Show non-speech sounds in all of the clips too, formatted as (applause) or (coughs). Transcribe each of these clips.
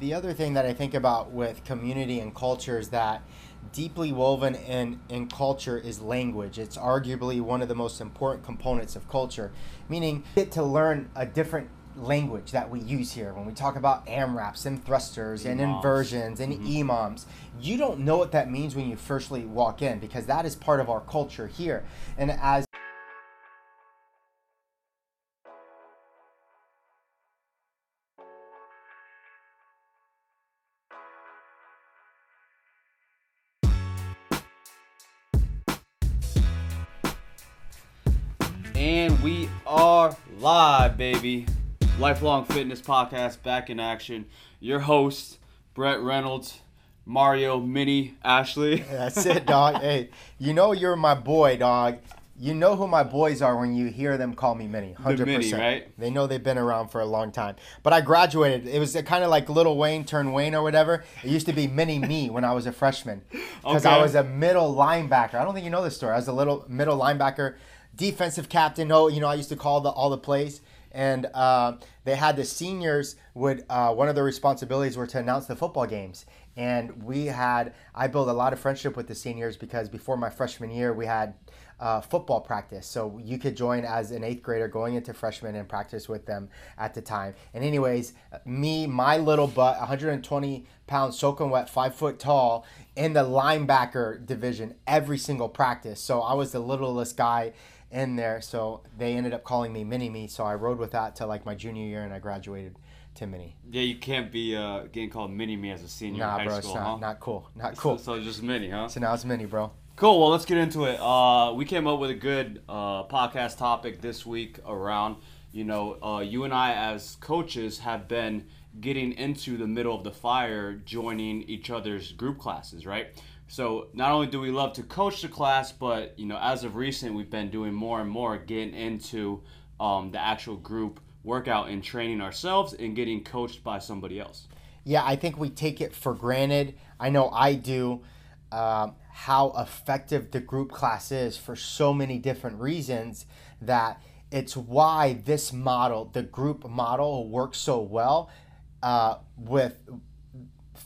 the other thing that I think about with community and culture is that deeply woven in, in culture is language. It's arguably one of the most important components of culture, meaning get to learn a different language that we use here when we talk about AMRAPs and thrusters and EMOMs. inversions and mm-hmm. EMOMs. You don't know what that means when you firstly walk in because that is part of our culture here. And as And we are live, baby. Lifelong Fitness Podcast back in action. Your host, Brett Reynolds, Mario, Minnie, Ashley. (laughs) That's it, dog. hey, you know you're my boy, dog. You know who my boys are when you hear them call me Minnie. Hundred Minnie, percent. right? They know they've been around for a long time. But I graduated. It was kind of like Lil Wayne turned Wayne or whatever. It used to be Mini Me when I was a freshman because I was a middle linebacker. I don't think you know this story. I was a little middle linebacker, defensive captain. Oh, you know I used to call the all the plays. And uh, they had the seniors would uh, one of their responsibilities were to announce the football games and we had i built a lot of friendship with the seniors because before my freshman year we had uh, football practice so you could join as an eighth grader going into freshman and practice with them at the time and anyways me my little butt 120 pounds soaking wet five foot tall in the linebacker division every single practice so i was the littlest guy in there so they ended up calling me mini me so i rode with that till like my junior year and i graduated to mini Yeah, you can't be uh, getting called Mini Me as a senior Nah, in high bro, school, it's not, huh? not cool. Not cool. So, so just Mini, huh? So now it's mini, bro. Cool. Well, let's get into it. Uh, we came up with a good uh, podcast topic this week around, you know, uh, you and I as coaches have been getting into the middle of the fire, joining each other's group classes, right? So not only do we love to coach the class, but you know, as of recent, we've been doing more and more getting into um, the actual group workout and training ourselves and getting coached by somebody else. Yeah, I think we take it for granted. I know I do. Um, how effective the group class is for so many different reasons that it's why this model, the group model, works so well uh, with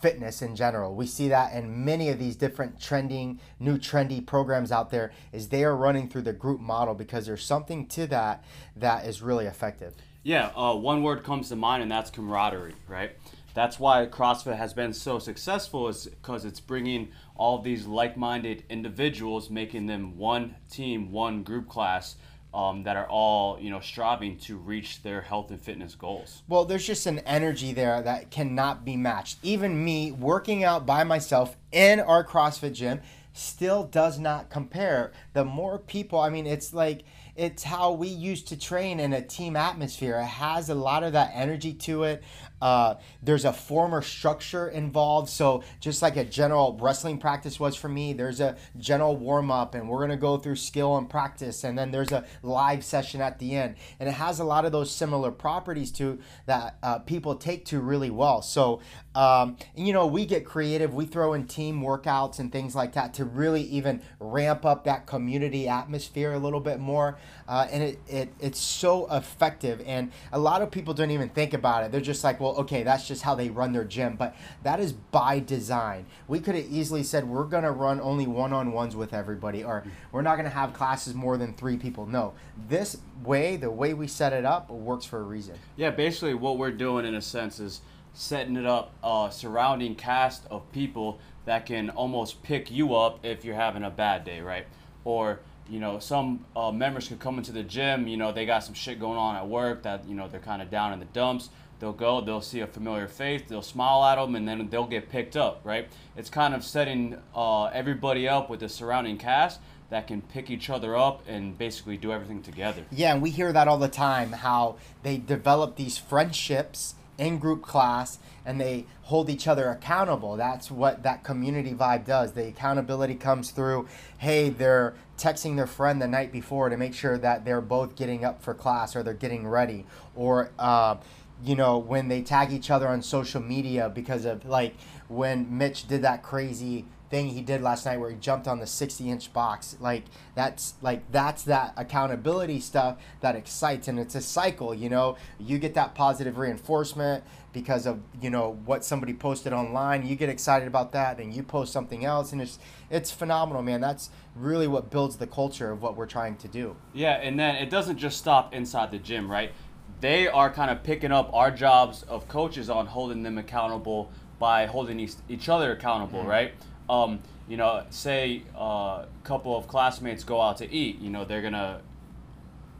fitness in general. We see that in many of these different trending, new trendy programs out there is they are running through the group model because there's something to that that is really effective. Yeah, uh, one word comes to mind, and that's camaraderie, right? That's why CrossFit has been so successful, is because it's bringing all these like-minded individuals, making them one team, one group class, um, that are all you know striving to reach their health and fitness goals. Well, there's just an energy there that cannot be matched. Even me working out by myself in our CrossFit gym still does not compare. The more people, I mean, it's like it's how we used to train in a team atmosphere. It has a lot of that energy to it. Uh, there's a former structure involved. So just like a general wrestling practice was for me, there's a general warm up, and we're gonna go through skill and practice, and then there's a live session at the end, and it has a lot of those similar properties to that uh, people take to really well. So um, you know, we get creative. We throw in team workouts and things like that to really even ramp up that community atmosphere a little bit more. Uh, and it, it it's so effective. And a lot of people don't even think about it. They're just like, well, okay, that's just how they run their gym. But that is by design. We could have easily said we're gonna run only one-on-ones with everybody, or we're not gonna have classes more than three people. No, this way, the way we set it up, works for a reason. Yeah, basically what we're doing in a sense is setting it up, uh, surrounding cast of people that can almost pick you up if you're having a bad day, right? Or you know, some uh, members could come into the gym. You know, they got some shit going on at work that you know they're kind of down in the dumps. They'll go, they'll see a familiar face, they'll smile at them, and then they'll get picked up, right? It's kind of setting uh, everybody up with the surrounding cast that can pick each other up and basically do everything together. Yeah, and we hear that all the time how they develop these friendships in group class and they hold each other accountable. That's what that community vibe does. The accountability comes through, hey, they're texting their friend the night before to make sure that they're both getting up for class or they're getting ready. Or, uh, you know, when they tag each other on social media because of like when Mitch did that crazy thing he did last night where he jumped on the 60 inch box like that's like that's that accountability stuff that excites and it's a cycle you know? You get that positive reinforcement because of you know what somebody posted online you get excited about that and you post something else and it's it's phenomenal man. That's really what builds the culture of what we're trying to do. Yeah, and then it doesn't just stop inside the gym, right? They are kind of picking up our jobs of coaches on holding them accountable by holding each, each other accountable, right? Um, you know, say a couple of classmates go out to eat, you know, they're gonna,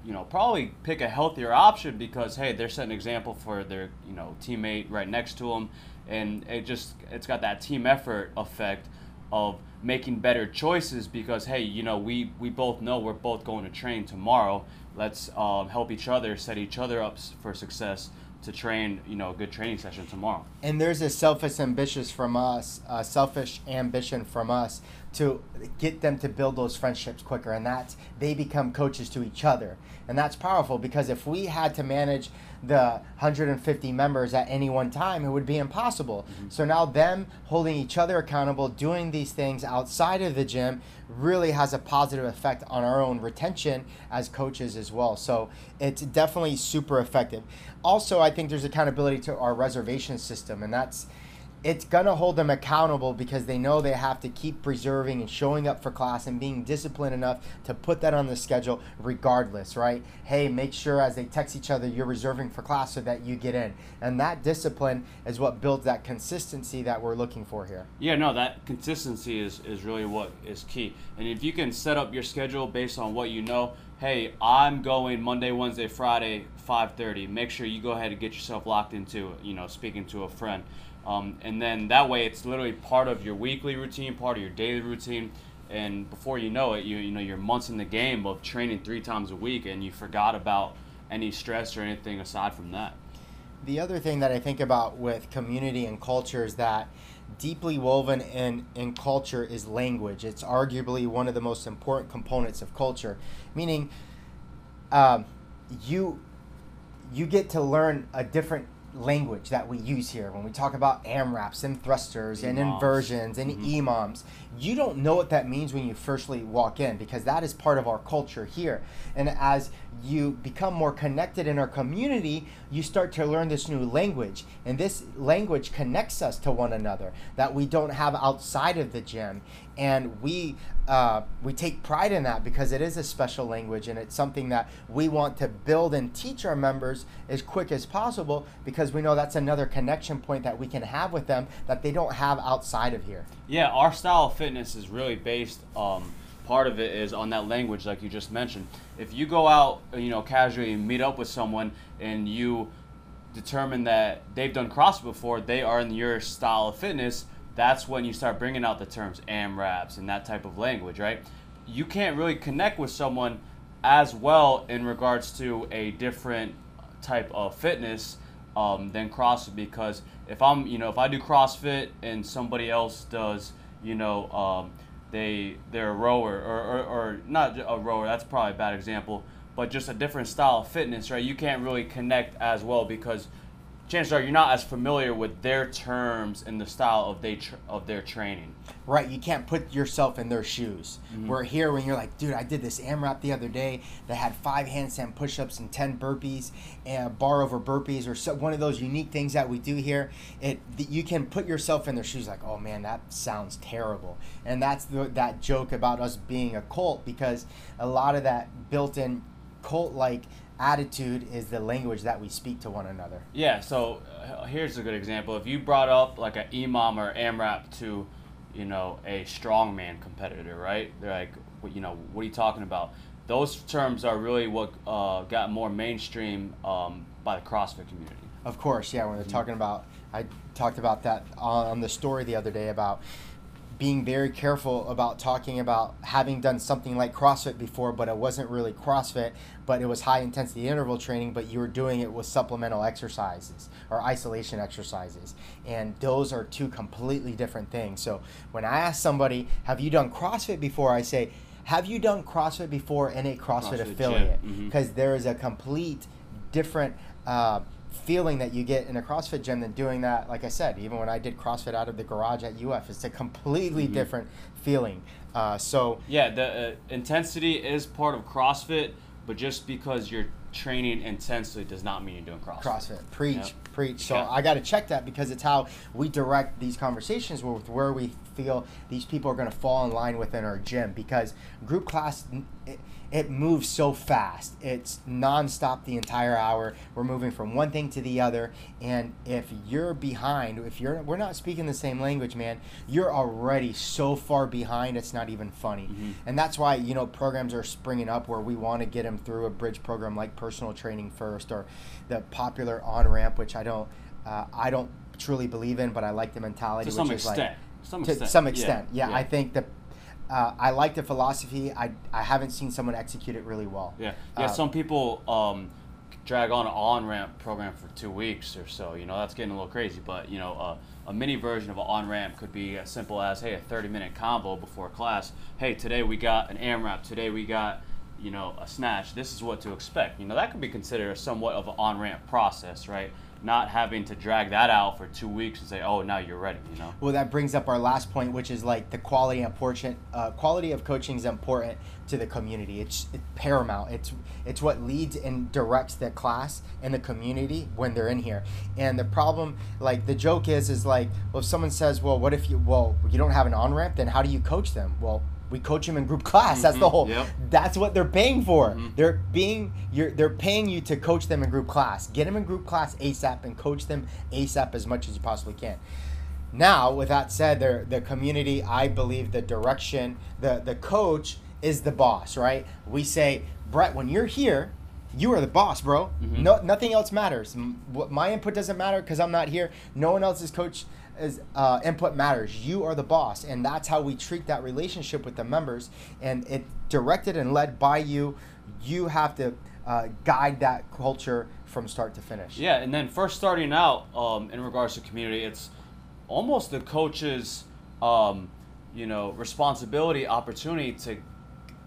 you know, probably pick a healthier option because hey, they're setting an example for their you know teammate right next to them, and it just it's got that team effort effect of making better choices because hey you know we we both know we're both going to train tomorrow. Let's um, help each other set each other up for success to train you know a good training session tomorrow. And there's a selfish ambitious from us a selfish ambition from us to get them to build those friendships quicker and that's they become coaches to each other. And that's powerful because if we had to manage the 150 members at any one time it would be impossible. Mm-hmm. So now them holding each other accountable doing these things outside of the gym really has a positive effect on our own retention as coaches as well. So it's definitely super effective. Also i think there's accountability to our reservation system and that's it's gonna hold them accountable because they know they have to keep preserving and showing up for class and being disciplined enough to put that on the schedule regardless right hey make sure as they text each other you're reserving for class so that you get in and that discipline is what builds that consistency that we're looking for here Yeah, no, that consistency is, is really what is key. And if you can set up your schedule based on what you know, hey, I'm going Monday, Wednesday, Friday, 5:30. Make sure you go ahead and get yourself locked into, you know, speaking to a friend. Um, and then that way it's literally part of your weekly routine, part of your daily routine. And before you know it, you you know you're months in the game of training three times a week, and you forgot about any stress or anything aside from that. The other thing that I think about with community and culture is that deeply woven in, in culture is language. It's arguably one of the most important components of culture, meaning um, you you get to learn a different language that we use here when we talk about AMRAPs and thrusters and inversions and Mhm. EMOMs. You don't know what that means when you firstly walk in because that is part of our culture here. And as you become more connected in our community, you start to learn this new language. And this language connects us to one another that we don't have outside of the gym. And we uh, we take pride in that because it is a special language and it's something that we want to build and teach our members as quick as possible because we know that's another connection point that we can have with them that they don't have outside of here. Yeah, our style of fitness is really based. Um, part of it is on that language, like you just mentioned. If you go out, you know, casually and meet up with someone, and you determine that they've done CrossFit before, they are in your style of fitness. That's when you start bringing out the terms AMRAPs and that type of language, right? You can't really connect with someone as well in regards to a different type of fitness um, than CrossFit because if I'm, you know, if I do CrossFit and somebody else does, you know, um, they they're a rower or, or, or not a rower. That's probably a bad example, but just a different style of fitness, right? You can't really connect as well because chances are you're not as familiar with their terms and the style of they tr- of their training. Right, you can't put yourself in their shoes. Mm-hmm. We're here when you're like, dude, I did this AMRAP the other day that had five handstand push-ups and ten burpees and bar over burpees, or so, one of those unique things that we do here. It you can put yourself in their shoes, like, oh man, that sounds terrible, and that's the, that joke about us being a cult because a lot of that built-in cult-like attitude is the language that we speak to one another. Yeah, so uh, here's a good example. If you brought up like an EMOM or AMRAP to, you know, a strongman competitor, right? They're like, what- you know, what are you talking about? Those terms are really what uh, got more mainstream um, by the CrossFit community. Of course, yeah. When they're talking about, I talked about that on the story the other day about being very careful about talking about having done something like CrossFit before, but it wasn't really CrossFit, but it was high intensity interval training, but you were doing it with supplemental exercises or isolation exercises. And those are two completely different things. So when I ask somebody, have you done CrossFit before? I say, have you done CrossFit before in a CrossFit, CrossFit affiliate? Because there is a complete different uh, feeling that you get in a CrossFit gym than doing that. Like I said, even when I did CrossFit out of the garage at UF, it's a completely Mhm. different feeling. Uh, so Yeah, the uh, intensity is part of CrossFit, but just because you're training intensely does not mean you're doing CrossFit. CrossFit, preach, Yeah. preach. So. I got to check that because it's how we direct these conversations with where we feel these people are going to fall in line within our gym because group class. It, it moves so fast. It's nonstop the entire hour. We're moving from one thing to the other, and if you're behind, if you're we're not speaking the same language, man, you're already so far behind. It's not even funny, Mhm. and that's why you know programs are springing up where we want to get them through a bridge program like personal training first, or the popular on ramp, which I don't, uh, I don't truly believe in, but I like the mentality. To some which is extent. like, some to extent. some extent, yeah, yeah. I think the. Uh, I like the philosophy. I, I haven't seen someone execute it really well. Yeah, yeah. Uh, some people um, drag on an on ramp program for two weeks or so. You know, that's getting a little crazy. But you know, uh, a mini version of an on ramp could be as simple as, hey, a 30 minute combo before class. Hey, today we got an AMRAP. Today we got you know a snatch. This is what to expect. You know, that could be considered somewhat of an on ramp process, right? Not having to drag that out for two weeks and say, oh, now you're ready. You know. Well, that brings up our last point, which is like the quality portion, uh, quality of coaching is important to the community. It's, it's paramount. It's it's what leads and directs the class and the community when they're in here. And the problem, like the joke is, is like, well, if someone says, well, what if you, well, you don't have an on ramp, then how do you coach them? Well. We coach them in group (laughs) class. That's the Mhm, whole. yep. That's what they're paying for. Mhm. They're being you're they're paying you to coach them in group class. Get them in group class ASAP and coach them ASAP as much as you possibly can. Now, with that said, the the community, I believe the direction, the the coach is the boss, right? We say, Brett, when you're here, you are the boss, bro. Mhm. No, nothing else matters. What- My input doesn't matter because I'm not here. No one else's coach is uh, input matters. You are the boss, and that's how we treat that relationship with the members. And it directed and led by you. You have to uh, guide that culture from start to finish. Yeah, and then first starting out um, in regards to community, it's almost the coach's, um, you know, responsibility, opportunity to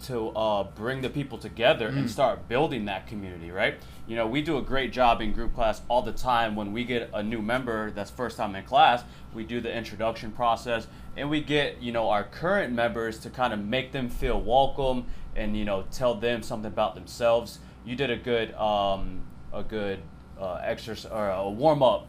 to uh, bring the people together and Mm. start building that community, right? You know, we do a great job in group class all the time. When we get a new member that's first time in class, we do the introduction process and we get, you know, our current members to kind of make them feel welcome and, you know, tell them something about themselves. You did a good, um, a good uh, exercise or a warm up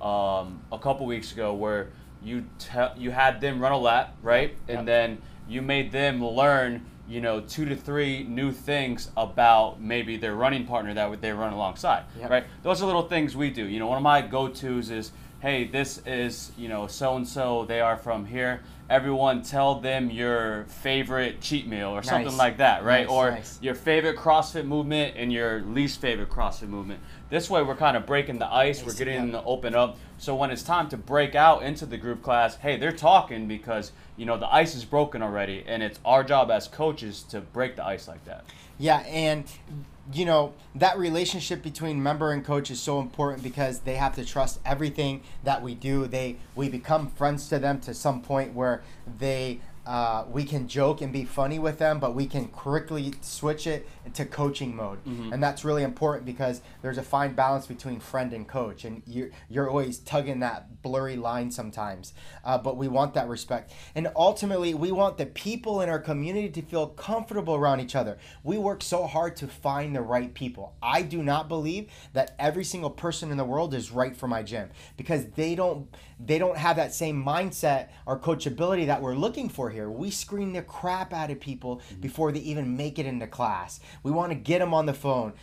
um, a couple weeks ago where you te- you had them run a lap, right? And Yep. then you made them learn, you know, two to three new things about maybe their running partner that they run alongside, Yep. right? Those are little things we do. You know, one of my go-tos is, hey, this is, you know, so and so. They are from here. Everyone, tell them your favorite cheat meal or something Nice. like that, right? Nice, or nice. your favorite CrossFit movement and your least favorite CrossFit movement. This way, we're kind of breaking the ice. We're getting them to open up. So when it's time to break out into the group class, hey, they're talking because you know the ice is broken already, and it's our job as coaches to break the ice like that. Yeah, and you know that relationship between member and coach is so important because they have to trust everything that we do. They we become friends to them to some point where they uh, we can joke and be funny with them, but we can quickly switch it into coaching mode, Mhm. and that's really important because there's a fine balance between friend and coach, and you're you're always tugging that blurry line sometimes. Uh, but we want that respect, and ultimately we want the people in our community to feel comfortable around each other. We work so hard to find the right people. I do not believe that every single person in the world is right for my gym because they don't they don't have that same mindset or coachability that we're looking for here. We screen the crap out of people before they even make it into class. We want to get them on the phone.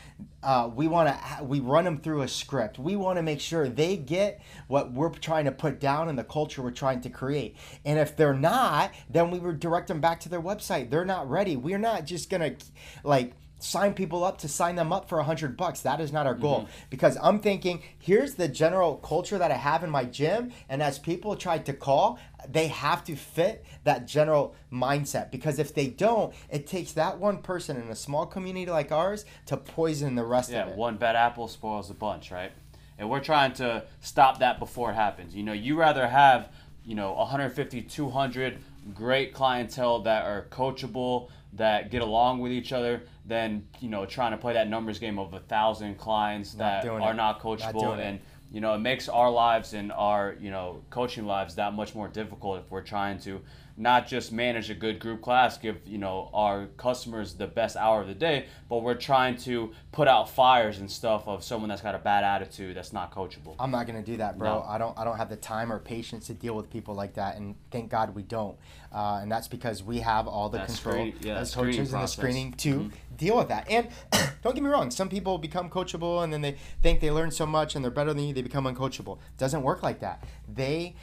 Uh, we want to we run them through a script. We want to make sure they get what we're trying to put down and the culture we're trying to create. And if they're not, then we would direct them back to their website. They're not ready. We're not just gonna like sign people up to sign them up for a hundred bucks. That is not our goal. Mm-hmm. Because I'm thinking, here's the general culture that I have in my gym, and as people try to call, they have to fit that general mindset. Because if they don't, it takes that one person in a small community like ours to poison the rest Yeah, of it. one bad apple spoils a bunch, right? And we're trying to stop that before it happens. You know, you rather have you know 150 200 great clientele that are coachable that get along with each other than you know trying to play that numbers game of a thousand clients that are it. not Not coachable it. and you know it makes our lives and our you know coaching lives that much more difficult if we're trying to not just manage a good group class give you know our customers the best hour of the day but we're trying to put out fires and stuff of someone that's got a bad attitude that's not coachable I'm not gonna do that, bro. No. I don't. I don't have the time or patience to deal with people like that, and thank God we don't. Uh, and that's because we have all the That control screen- yeah, as coaches and the screening to Mhm. deal with that. And (coughs) don't get me wrong, some people become coachable, and then they think they learn so much and they're better than you, they become uncoachable. It doesn't work like that. They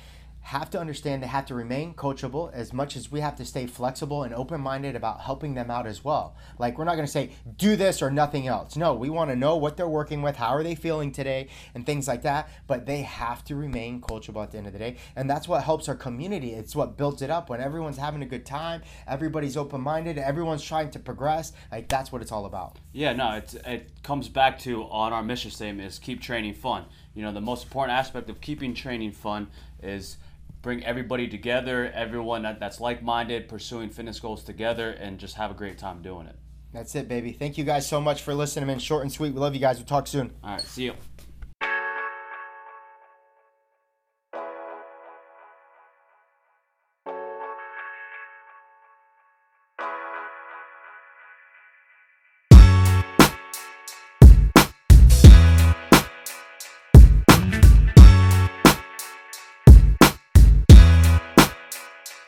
have to understand they have to remain coachable as much as we have to stay flexible and open-minded about helping them out as well. Like we're not going to say do this or nothing else. No, we want to know what they're working with, how are they feeling today and things like that, but they have to remain coachable at the end of the day. And that's what helps our community. It's what builds it up when everyone's having a good time, everybody's open-minded, everyone's trying to progress. Like that's what it's all about. Yeah, no, it, it comes back to on our mission statement is keep training fun. You know, the most important aspect of keeping training fun is bring everybody together, everyone that, that's like minded, pursuing fitness goals together, and just have a great time doing it. That's it, baby. Thank you guys so much for listening, man. Short and sweet. We love you guys. We'll talk soon. All right, see you.